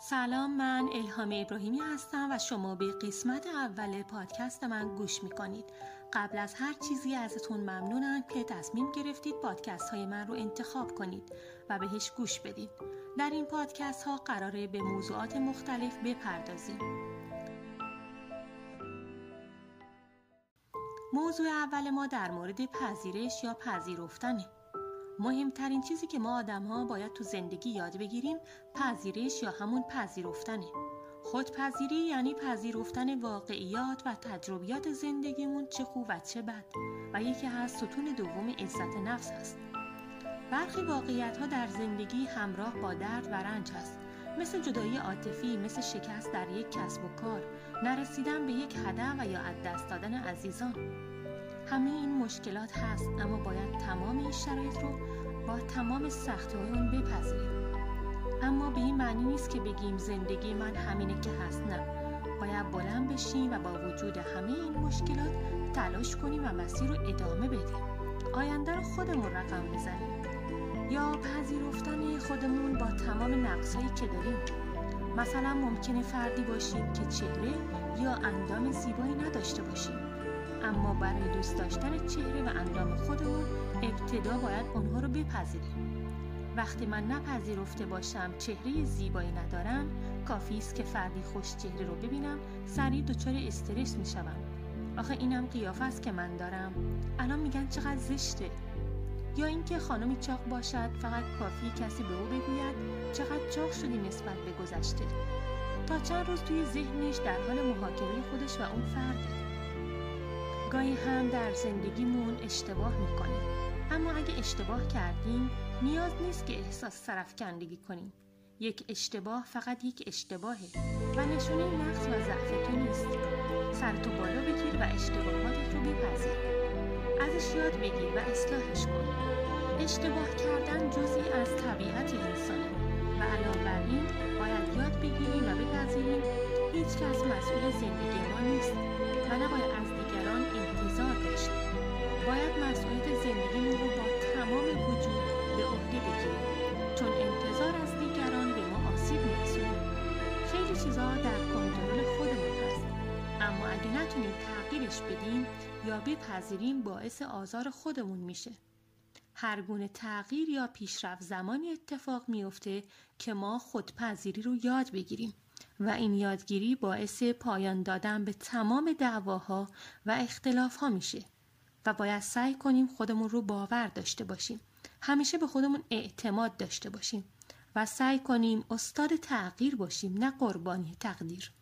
سلام من الهام ابراهیمی هستم و شما به قسمت اول پادکست من گوش می‌کنید. قبل از هر چیزی ازتون ممنونم که تصمیم گرفتید پادکست های من رو انتخاب کنید و بهش گوش بدید. در این پادکست ها قراره به موضوعات مختلف بپردازیم. موضوع اول ما در مورد پذیرش یا پذیرفتنه. مهمترین چیزی که ما آدم ها باید تو زندگی یاد بگیریم پذیرش یا همون پذیرفتنه. خودپذیری یعنی پذیرفتن واقعیات و تجربیات زندگیمون چه خوب و چه بد. و یکی از ستون دوم عزت نفس هست. برخی واقعیت ها در زندگی همراه با درد و رنج هست. مثل جدایی عاطفی مثل شکست در یک کسب و کار نرسیدن به یک هدف و یا از دست دادن عزیزان. همه این مشکلات هست اما باید تمام این شرایط رو با تمام سختی اون بپذیریم. اما به این معنی نیست که بگیم زندگی من همینه که هست نه. باید بلند بشیم و با وجود همه این مشکلات تلاش کنیم و مسیر رو ادامه بدیم. آینده رو خودمون رقم بزنیم. یا پذیرفتن خودمون با تمام نقصهایی که داریم. مثلا ممکنه فردی باشیم که چهره یا اندام زیبایی نداشته باشیم. اما برای دوست داشتن چهره و اندام خودمون ابتدا باید اونها رو بپذیریم. وقتی من نپذیرفته باشم چهره زیبایی ندارم کافی است که فردی خوش چهره رو ببینم سریع دچار استرس می‌شوم. آخه اینم قیافه است که من دارم. الان میگن چقدر زشته. یا اینکه خانمی چاق باشد فقط کافی کسی به او بگوید چقدر چاق شدی نسبت به گذشته. تا چند روز توی ذهنش در حال محاکمه خودش و اون فرده. گاهی هم در زندگیمون اشتباه می‌کنیم. اما اگه اشتباه کردیم نیاز نیست که احساس سرفکندگی کنیم. یک اشتباه فقط یک اشتباهه و نشونه نقص و ضعف تو نیست. سرتو بالا بگیر و اشتباهاتت رو بپذیر. ازش یاد بگیر و اصلاحش کن. اشتباه کردن جزی از طبیعت انسانه و علاوه بر این باید یاد بگیریم و بپذیریم هیچ کس مسئول زندگی ما نیست و نباید تغییرش بدیم یا بپذیریم باعث آزار خودمون میشه. هر گونه تغییر یا پیشرفت زمانی اتفاق میفته که ما خودپذیری رو یاد بگیریم و این یادگیری باعث پایان دادن به تمام دعواها و اختلافها میشه و باید سعی کنیم خودمون رو باور داشته باشیم. همیشه به خودمون اعتماد داشته باشیم و سعی کنیم استاد تغییر باشیم نه قربانی تقدیر.